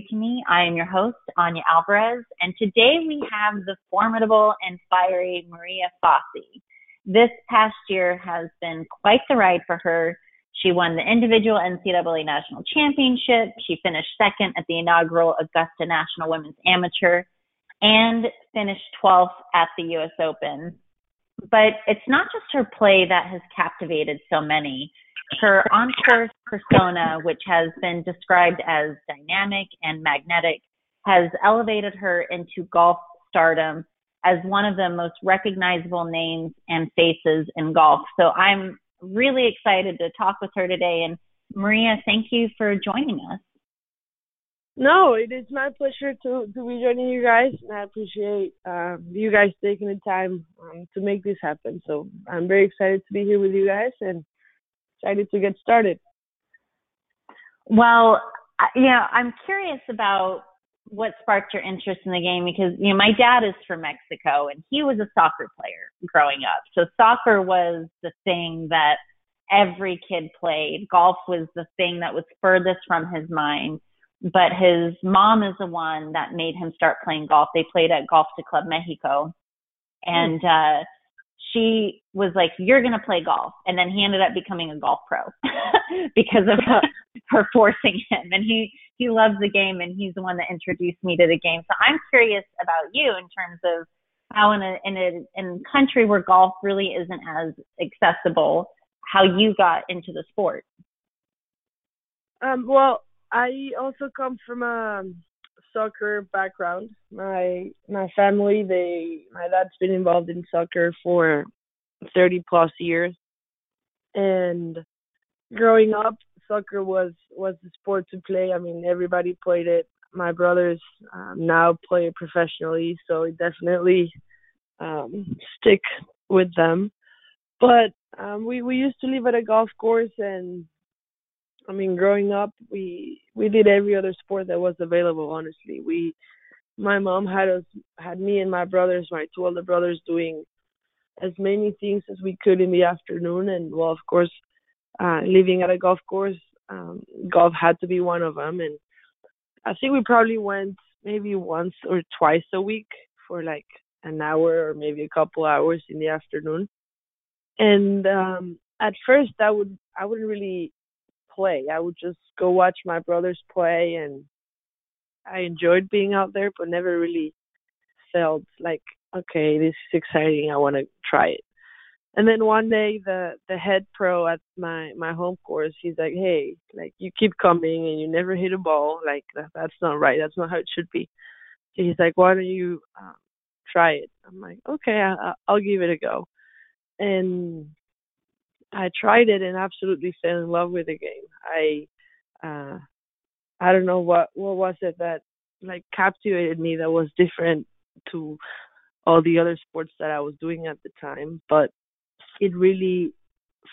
to Me. I am your host, Anya Alvarez, and today we have the formidable and fiery Maria Fassi. This past year has been quite the ride for her. She won the individual NCAA National Championship. She finished second at the inaugural Augusta National Women's Amateur and finished 12th at the US Open. But it's not just her play that has captivated so many. Her on course persona, which has been described as dynamic and magnetic, has elevated her into golf stardom as one of the most recognizable names and faces in golf. So I'm really excited to talk with her today. And Maria, thank you for joining us. No, it is my pleasure to to be joining you guys, and I appreciate um, you guys taking the time um, to make this happen. So I'm very excited to be here with you guys, and excited to get started. Well, you know, I'm curious about what sparked your interest in the game because you know my dad is from Mexico and he was a soccer player growing up. So soccer was the thing that every kid played. Golf was the thing that was furthest from his mind. But his mom is the one that made him start playing golf. They played at Golf to Club Mexico. And uh she was like, "You're gonna play golf," and then he ended up becoming a golf pro because of uh, her forcing him. And he he loves the game, and he's the one that introduced me to the game. So I'm curious about you in terms of how in a in a in a country where golf really isn't as accessible, how you got into the sport. Um, well, I also come from a soccer background. My my family, they my dad's been involved in soccer for 30 plus years, and growing up, soccer was was the sport to play. I mean, everybody played it. My brothers um, now play it professionally, so it definitely um, stick with them. But um, we we used to live at a golf course, and I mean, growing up, we we did every other sport that was available. Honestly, we, my mom had us had me and my brothers, my two older brothers, doing as many things as we could in the afternoon. And well, of course, uh, living at a golf course, um, golf had to be one of them. And I think we probably went maybe once or twice a week for like an hour or maybe a couple hours in the afternoon. And um at first I would I wouldn't really play. I would just go watch my brothers play and I enjoyed being out there but never really felt like okay, this is exciting. I want to try it. And then one day the the head pro at my my home course, he's like, "Hey, like you keep coming and you never hit a ball. Like that, that's not right. That's not how it should be." So he's like, "Why don't you um, try it?" I'm like, "Okay, I, I'll give it a go." And I tried it and absolutely fell in love with the game. I uh I don't know what what was it that like captivated me that was different to all the other sports that I was doing at the time, but it really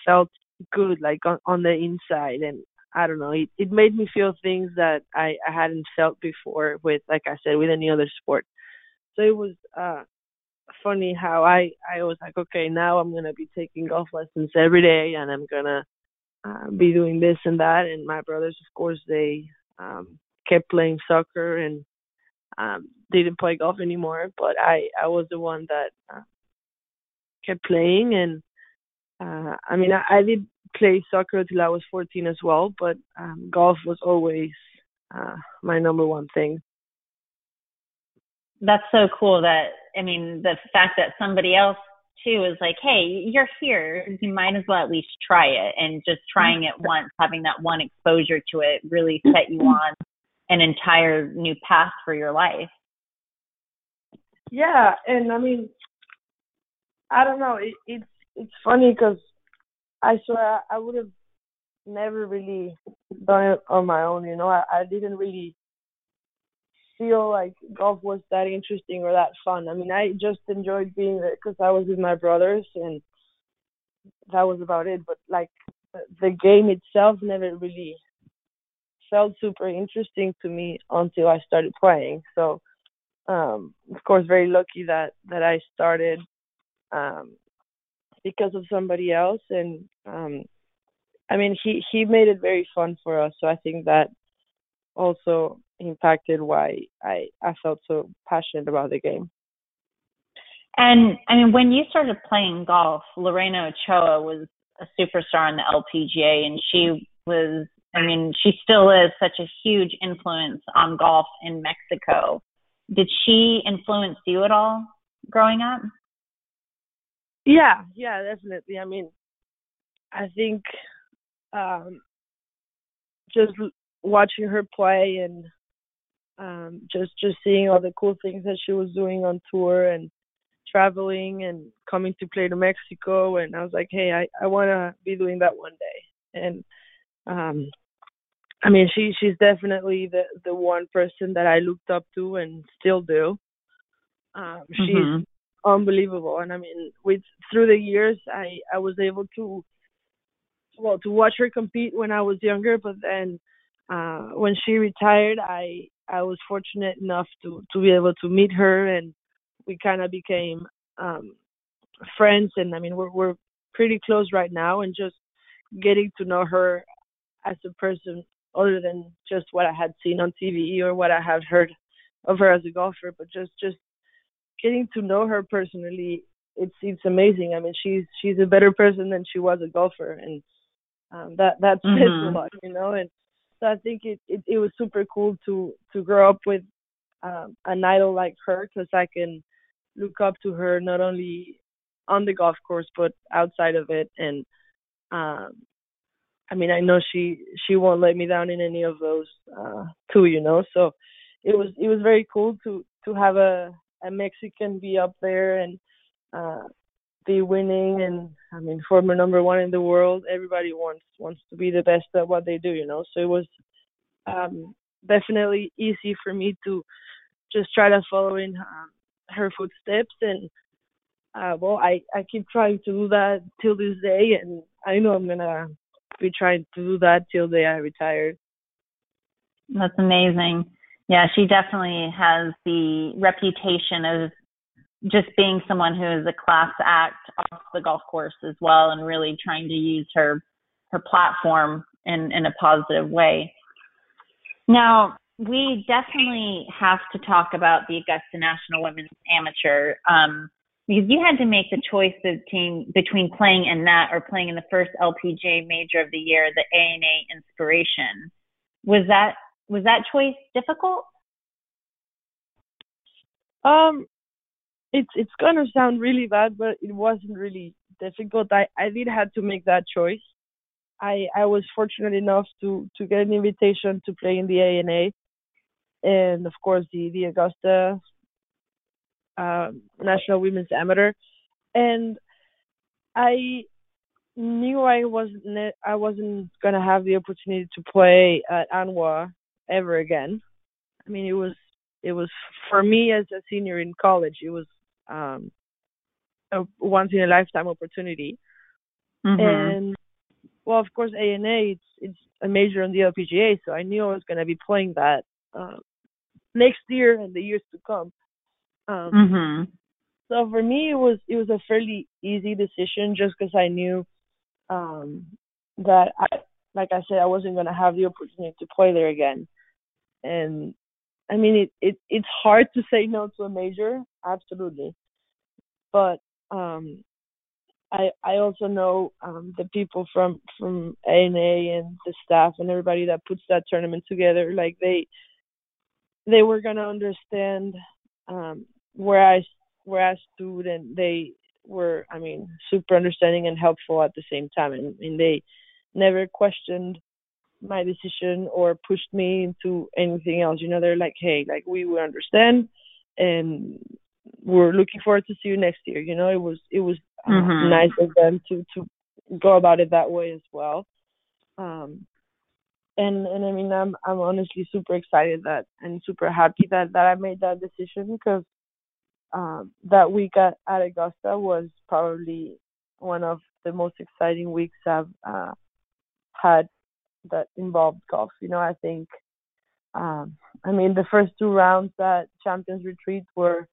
felt good like on, on the inside and I don't know, it it made me feel things that I I hadn't felt before with like I said with any other sport. So it was uh funny how I I was like, okay, now I'm gonna be taking golf lessons every day, and I'm gonna uh, be doing this and that. And my brothers, of course, they um, kept playing soccer and um, they didn't play golf anymore. But I I was the one that uh, kept playing, and uh, I mean I, I did play soccer till I was 14 as well, but um, golf was always uh, my number one thing that's so cool that I mean the fact that somebody else too is like, hey, you're here, you might as well at least try it, and just trying it mm-hmm. once, having that one exposure to it, really set you mm-hmm. on an entire new path for your life. Yeah, and I mean, I don't know, it, it's it's funny because I swear I would have never really done it on my own. You know, I, I didn't really feel like golf was that interesting or that fun. I mean, I just enjoyed being there because I was with my brothers and that was about it. But like the game itself never really felt super interesting to me until I started playing. So, um, of course, very lucky that that I started um, because of somebody else, and um, I mean, he he made it very fun for us. So I think that also impacted why I I felt so passionate about the game. And I mean, when you started playing golf, Lorena Ochoa was a superstar in the LPGA, and she was, I mean, she still is such a huge influence on golf in Mexico. Did she influence you at all growing up? Yeah, yeah, definitely. I mean, I think um just watching her play and um just just seeing all the cool things that she was doing on tour and traveling and coming to play to Mexico and I was like, "Hey, I I want to be doing that one day." And um I mean, she she's definitely the the one person that I looked up to and still do. Um she's mm-hmm. unbelievable and I mean, with through the years I I was able to well to watch her compete when I was younger, but then uh when she retired, I I was fortunate enough to to be able to meet her and we kind of became um friends and I mean we're we're pretty close right now and just getting to know her as a person other than just what I had seen on TV or what I had heard of her as a golfer but just just getting to know her personally it's it's amazing. I mean she's she's a better person than she was a golfer and um that that says mm-hmm. a lot, you know, and so I think it, it it was super cool to to grow up with um an idol like her because I can look up to her not only on the golf course but outside of it. And um I mean I know she she won't let me down in any of those uh too you know? So it was it was very cool to to have a a Mexican be up there and uh be winning and I mean former number one in the world everybody wants wants to be the best at what they do you know so it was um definitely easy for me to just try to follow in um, her footsteps and uh well I I keep trying to do that till this day and I know I'm gonna be trying to do that till the day I retire. That's amazing. Yeah, she definitely has the reputation of just being someone who is a class act off the golf course as well and really trying to use her her platform in in a positive way. Now, we definitely have to talk about the Augusta National Women's Amateur um, because you had to make the choice between between playing in that or playing in the first LPGA major of the year, the ANA Inspiration. Was that was that choice difficult? Um, it's it's gonna sound really bad, but it wasn't really difficult. I I did have to make that choice. I I was fortunate enough to to get an invitation to play in the ANA and of course the the Augusta uh, National Women's Amateur, and I knew I wasn't I wasn't gonna have the opportunity to play at ANWA ever again. I mean, it was it was for me as a senior in college. It was um, a once in a lifetime opportunity, mm-hmm. and well, of course, ANA it's it's a major on the LPGA, so I knew I was gonna be playing that. Uh, next year and the years to come. Um, mm-hmm. So for me, it was it was a fairly easy decision just because I knew um, that I, like I said, I wasn't gonna have the opportunity to play there again. And I mean, it, it it's hard to say no to a major, absolutely. But um, I I also know um, the people from from ANA and the staff and everybody that puts that tournament together. Like they they were gonna understand um where I where I stood and they were I mean super understanding and helpful at the same time and, and they never questioned my decision or pushed me into anything else. You know, they're like, Hey, like we will understand and we're looking forward to see you next year. You know, it was it was uh, mm-hmm. nice of them to to go about it that way as well. Um and and I mean I'm I'm honestly super excited that and super happy that that I made that decision because um, that week at, at Augusta was probably one of the most exciting weeks I've uh, had that involved golf. You know, I think um, I mean the first two rounds at Champions Retreat were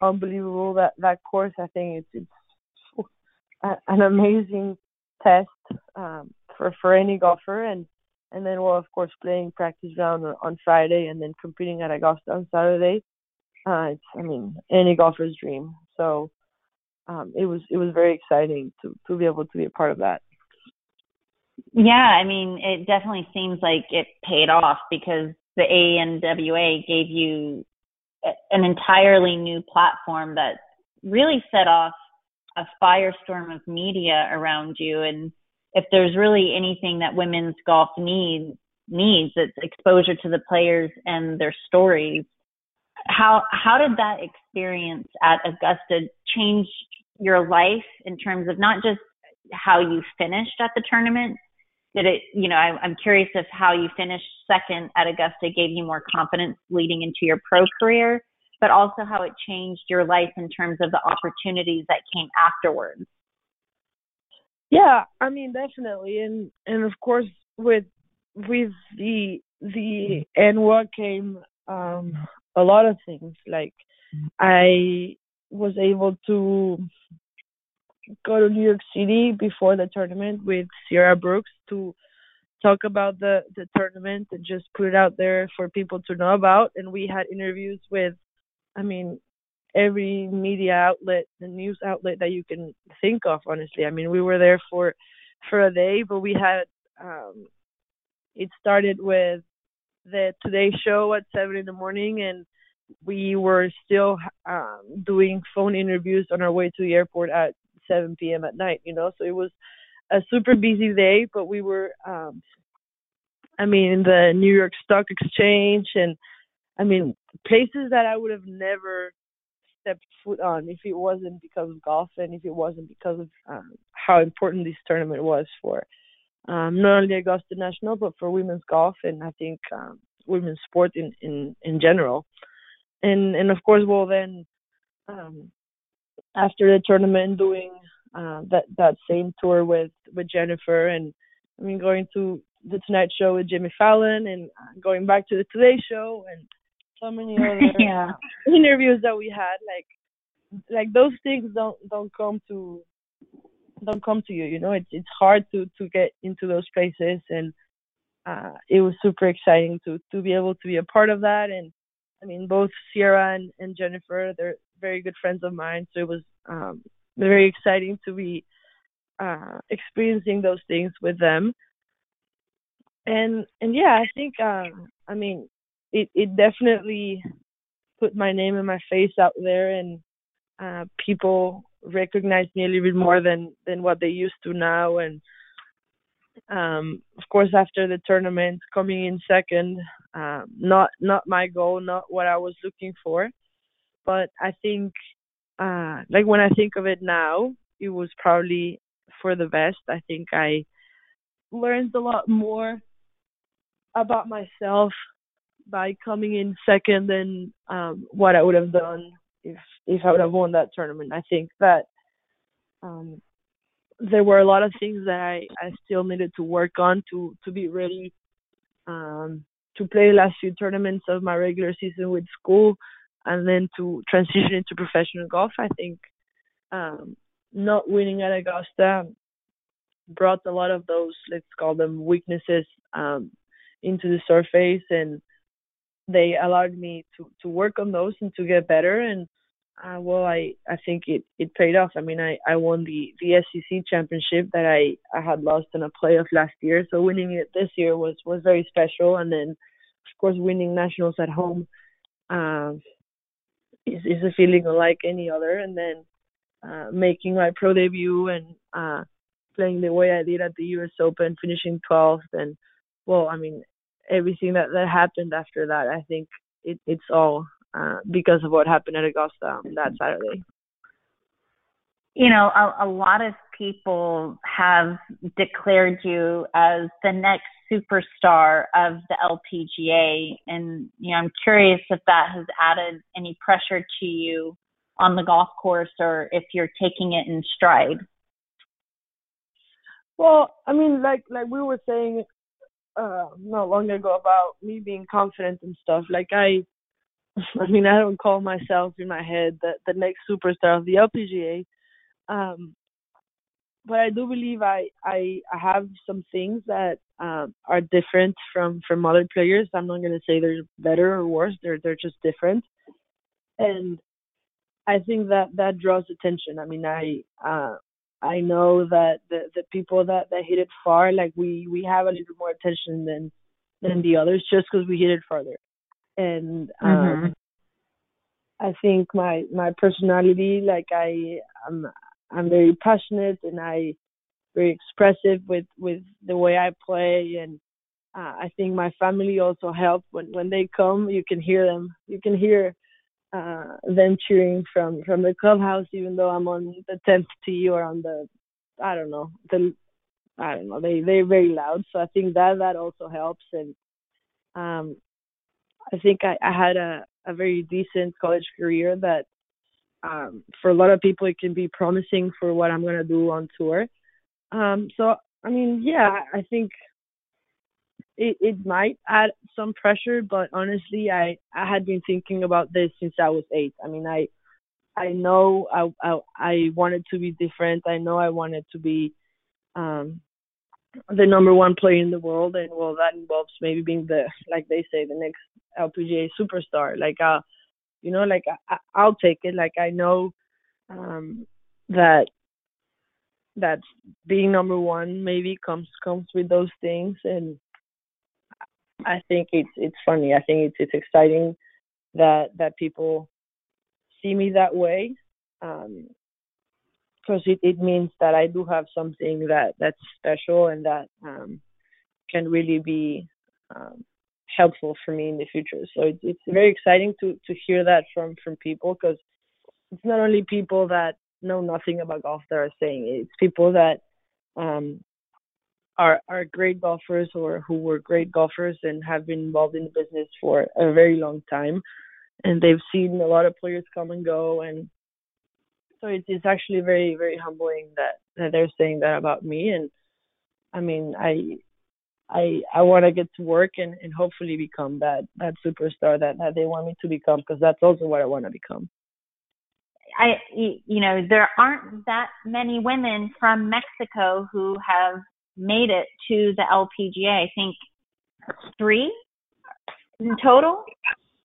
unbelievable. That that course I think it's it's an amazing test um, for for any golfer and and then well, of course, playing practice round on Friday, and then competing at Augusta on Saturday. Uh, it's, I mean, any golfer's dream. So um, it was it was very exciting to to be able to be a part of that. Yeah, I mean, it definitely seems like it paid off because the ANWA gave you an entirely new platform that really set off a firestorm of media around you. And if there's really anything that women's golf needs, needs, it's exposure to the players and their stories. How how did that experience at Augusta change your life in terms of not just how you finished at the tournament, did it you know I, i'm curious if how you finished second at augusta gave you more confidence leading into your pro career but also how it changed your life in terms of the opportunities that came afterwards. Yeah i mean definitely. And and of course with with the the ANWA came um a lot of things. Like i was able to go to New York City before the tournament with Sierra Brooks to talk about the the tournament and just put it out there for people to know about. And we had interviews with, I mean, every media outlet, the news outlet that you can think of. Honestly, I mean, we were there for for a day, but we had um, it started with the Today Show at seven in the morning and we were still um, doing phone interviews on our way to the airport at 7 p.m. at night, you know. So it was a super busy day, but we were, um, I mean, the New York Stock Exchange and, I mean, places that I would have never stepped foot on if it wasn't because of golf and if it wasn't because of um, how important this tournament was for um, not only Augusta National but for women's golf and I think um, women's sport in in in general. And and of course, well then um, after the tournament doing uh, that that same tour with with Jennifer and I mean going to the Tonight Show with Jimmy Fallon and uh, going back to the Today Show and so many other yeah. interviews that we had like like those things don't don't come to don't come to you you know it's it's hard to to get into those places and uh it was super exciting to to be able to be a part of that and I mean both Sierra and, and Jennifer they're very good friends of mine. So it was um, very exciting to be uh, experiencing those things with them. And and yeah, I think uh, I mean it it definitely put my name and my face out there, and uh, people recognize me a little bit more than than what they used to now. And um, of course, after the tournament, coming in second, uh, not not my goal, not what I was looking for but I think uh like when I think of it now, it was probably for the best. I think I learned a lot more about myself by coming in second than um what I would have done if if I would have won that tournament. I think that um there were a lot of things that I I still needed to work on to to be ready um to play last few tournaments of my regular season with school and then to transition into professional golf, I think um, not winning at Augusta brought a lot of those, let's call them weaknesses, um, into the surface, and they allowed me to to work on those and to get better. And uh, well, I I think it it paid off. I mean, I I won the the SEC championship that I I had lost in a playoff last year, so winning it this year was was very special. And then, of course, winning nationals at home. Um, is, is a feeling unlike any other. And then uh, making my pro debut and uh, playing the way I did at the U.S. Open, finishing 12th, and well, I mean everything that that happened after that. I think it, it's all uh, because of what happened at Augusta that Saturday. You know, a, a lot of people have declared you as the next superstar of the LPGA. And, you know, I'm curious if that has added any pressure to you on the golf course or if you're taking it in stride. Well, I mean, like like we were saying uh not long ago about me being confident and stuff. Like I, I mean, I don't call myself in my head the the next superstar of the LPGA, um, but I do believe I I, I have some things that um, are different from from other players. I'm not gonna say they're better or worse. They're they're just different, and I think that that draws attention. I mean, I uh, I know that the the people that that hit it far, like we we have a little more attention than than the others, just because we hit it farther. And um, mm-hmm. I think my my personality, like I I'm I'm very passionate and I very expressive with with the way I play and uh, I think my family also help. When when they come you can hear them. You can hear uh them cheering from from the clubhouse even though I'm on the 10th tee or on the I don't know the I don't know. They they're very loud. So I think that that also helps. And um I think I, I had a a very decent college career that um, for a lot of people it can be promising for what I'm gonna do on tour. Um, so I mean, yeah, I think it it might add some pressure, but honestly, I I had been thinking about this since I was eight. I mean, I I know I I, I wanted to be different. I know I wanted to be um the number one player in the world, and well, that involves maybe being the like they say the next LPGA superstar. Like uh you know like I, i'll take it. Like i know um that that being number one maybe comes comes with those things. And i think it's it's funny. I think it's it's exciting that that people see me that way um because it, it means that i do have something that that's special and that um can really be um helpful for me in the future. So it's it's very exciting to to hear that from from people because it's not only people that know nothing about golf that are saying it. It's people that um are are great golfers or who were great golfers and have been involved in the business for a very long time and they've seen a lot of players come and go and so it's it's actually very very humbling that that they're saying that about me and I mean I I I want to get to work and and hopefully become that that superstar that that they want me to become because that's also what I want to become. I you know there aren't that many women from Mexico who have made it to the LPGA. I think three in total,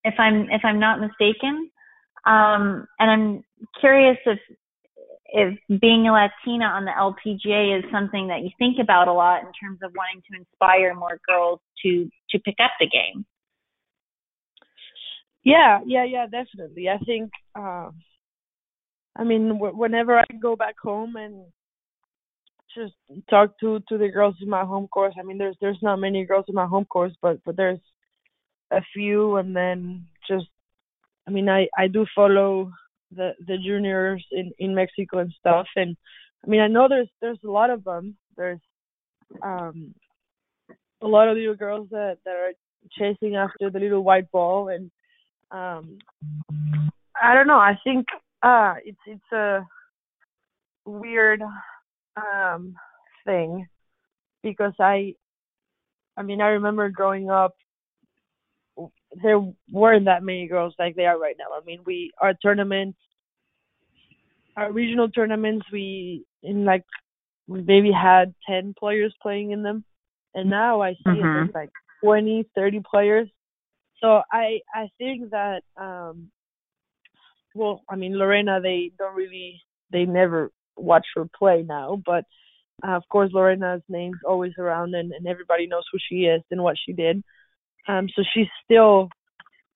if I'm if I'm not mistaken. Um, and I'm curious if if being a Latina on the LPGA is something that you think about a lot in terms of wanting to inspire more girls to to pick up the game. Yeah, yeah, yeah, definitely. I think uh, I mean w- whenever I go back home and just talk to to the girls in my home course. I mean there's there's not many girls in my home course, but but there's a few and then just I mean I I do follow the the juniors in in Mexico and stuff. And I mean, I know there's there's a lot of them. There's um a lot of little girls that that are chasing after the little white ball, and um I don't know. I think uh it's it's a weird um thing because I I mean I remember growing up there weren't that many girls like they are right now. I mean, we our tournaments, our regional tournaments, we in like we maybe had ten players playing in them, and now I see mm-hmm. it like twenty, thirty players. So I I think that um well, I mean Lorena, they don't really, they never watch her play now, but uh, of course Lorena's name's always around, and, and everybody knows who she is and what she did. Um, so she's still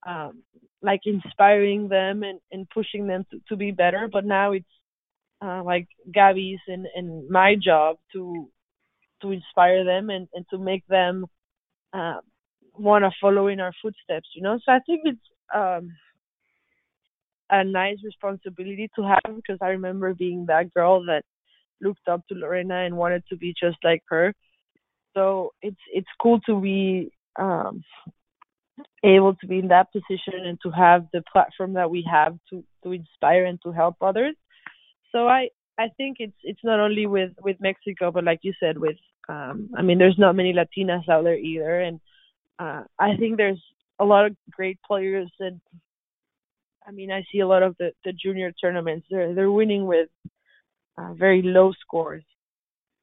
um, like inspiring them and, and pushing them to, to be better. But now it's uh, like Gaby's and, and my job to to inspire them and, and to make them uh, want to follow in our footsteps. You know, so I think it's um, a nice responsibility to have because I remember being that girl that looked up to Lorena and wanted to be just like her. So it's it's cool to be um, able to be in that position and to have the platform that we have to to inspire and to help others. So I I think it's it's not only with with Mexico, but like you said, with um, I mean, there's not many Latinas out there either, and uh, I think there's a lot of great players, and I mean, I see a lot of the the junior tournaments. They're they're winning with uh, very low scores,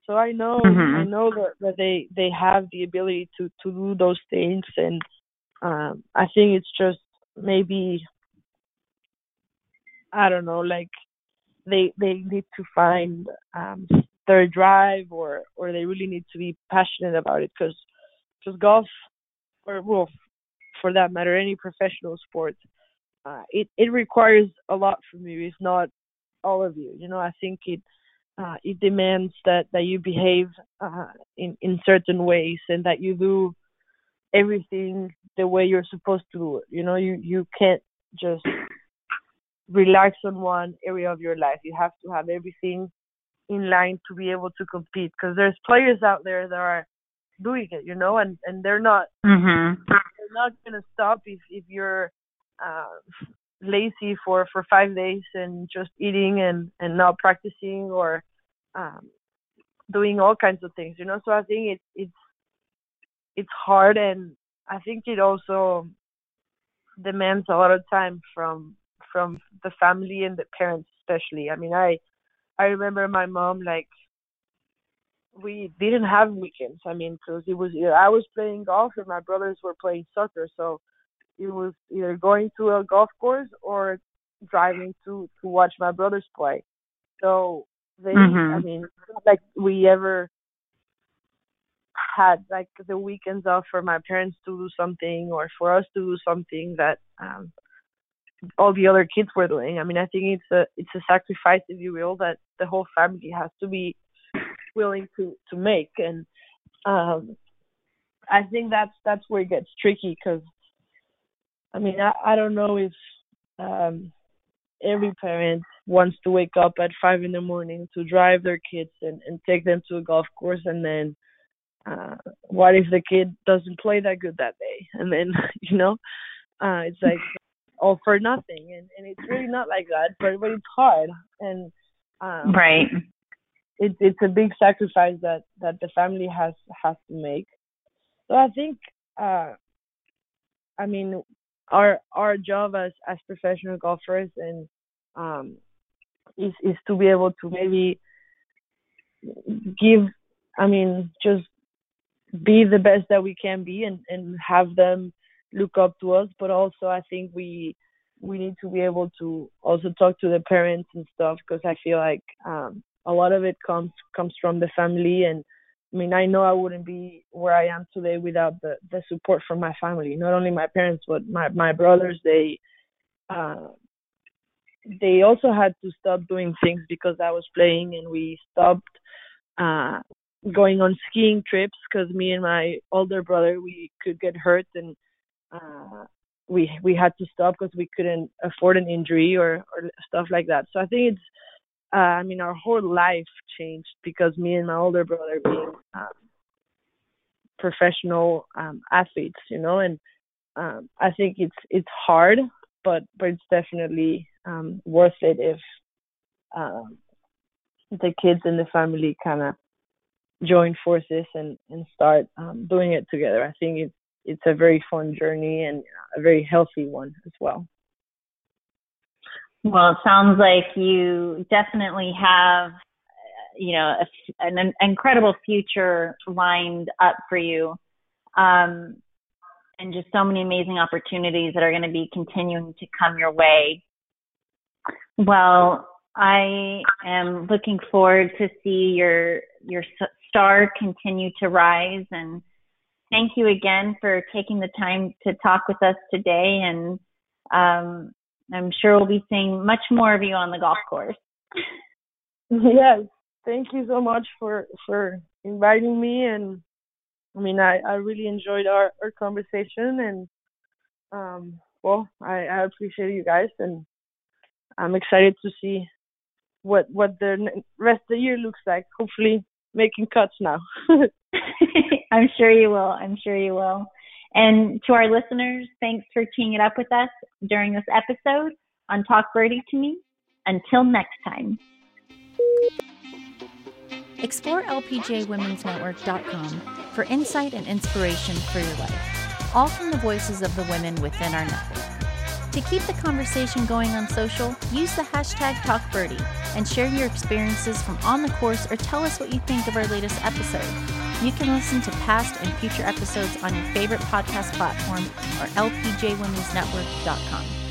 So I know Mhm. I know that, that they they have the ability to to do those things, and um, I think it's just maybe I don't know, like they they need to find um, their drive, or or they really need to be passionate about it, because because golf, or well, for that matter, any professional sport, uh, it it requires a lot from you. It's not all of you. You know, I think it uh, it demands that that you behave uh, in in certain ways and that you do everything the way you're supposed to do it. You know, you you can't just relax on one area of your life. You have to have everything in line to be able to compete. Because there's players out there that are doing it, you know, and and they're not Mhm. they're not gonna stop if if you're uh, lazy for for five days and just eating and and not practicing or um doing all kinds of things you know? So i think it's it's it's hard and i think it also demands a lot of time from from the family and the parents especially. I mean i i remember my mom like we didn't have weekends. I mean because it was i was playing golf and my brothers were playing soccer so it was either going to a golf course or driving to to watch my brothers play. So they, I Mhm. mean, like we ever had like the weekends off for my parents to do something or for us to do something that um all the other kids were doing. I mean, I think it's a it's a sacrifice, if you will, that the whole family has to be willing to to make, and um I think that's that's where it gets tricky because I mean, I, I don't know if um, every parent wants to wake up at five in the morning to drive their kids and, and take them to a golf course, and then uh, what if the kid doesn't play that good that day? And then you know, uh, it's like all for nothing, and and it's really not like that, but but it's hard, and um, Right. it's it's a big sacrifice that that the family has has to make. So I think, uh, I mean, our our job as as professional golfers and um, is is to be able to maybe give, I mean, just be the best that we can be and and have them look up to us. But also, I think we we need to be able to also talk to the parents and stuff because I feel like um, a lot of it comes comes from the family and I mean I know I wouldn't be where I am today without the the support from my family not only my parents but my my brothers. They uh they also had to stop doing things because I was playing and we stopped uh going on skiing trips because me and my older brother we could get hurt and uh we we had to stop because we couldn't afford an injury or or stuff like that. So I think it's uh, I mean, our whole life changed because me and my older brother being um, professional um, athletes, you know, and um, I think it's it's hard, but but it's definitely um, worth it if um, the kids and the family kind of join forces and and start um, doing it together. I think it's it's a very fun journey and a very healthy one as well. Well, it sounds like you definitely have, you know, a, an, an incredible future lined up for you, um, and just so many amazing opportunities that are going to be continuing to come your way. Well, I am looking forward to see your your star continue to rise, and thank you again for taking the time to talk with us today and. Um, I'm sure we'll be seeing much more of you on the golf course. yes, thank you so much for for inviting me, and I mean, I I really enjoyed our our conversation, and um, well, I I appreciate you guys, and I'm excited to see what what the rest of the year looks like. Hopefully, making cuts now. I'm sure you will. I'm sure you will. And to our listeners, thanks for teeing it up with us during this episode on Talk Birdie to Me. Until next time. Explore LPGAWomen'sNetwork.com for insight and inspiration for your life, all from the voices of the women within our network. To keep the conversation going on social, use the hashtag TalkBirdie and share your experiences from on the course or tell us what you think of our latest episode. You can listen to past and future episodes on your favorite podcast platform or lpgawomensnetwork.com.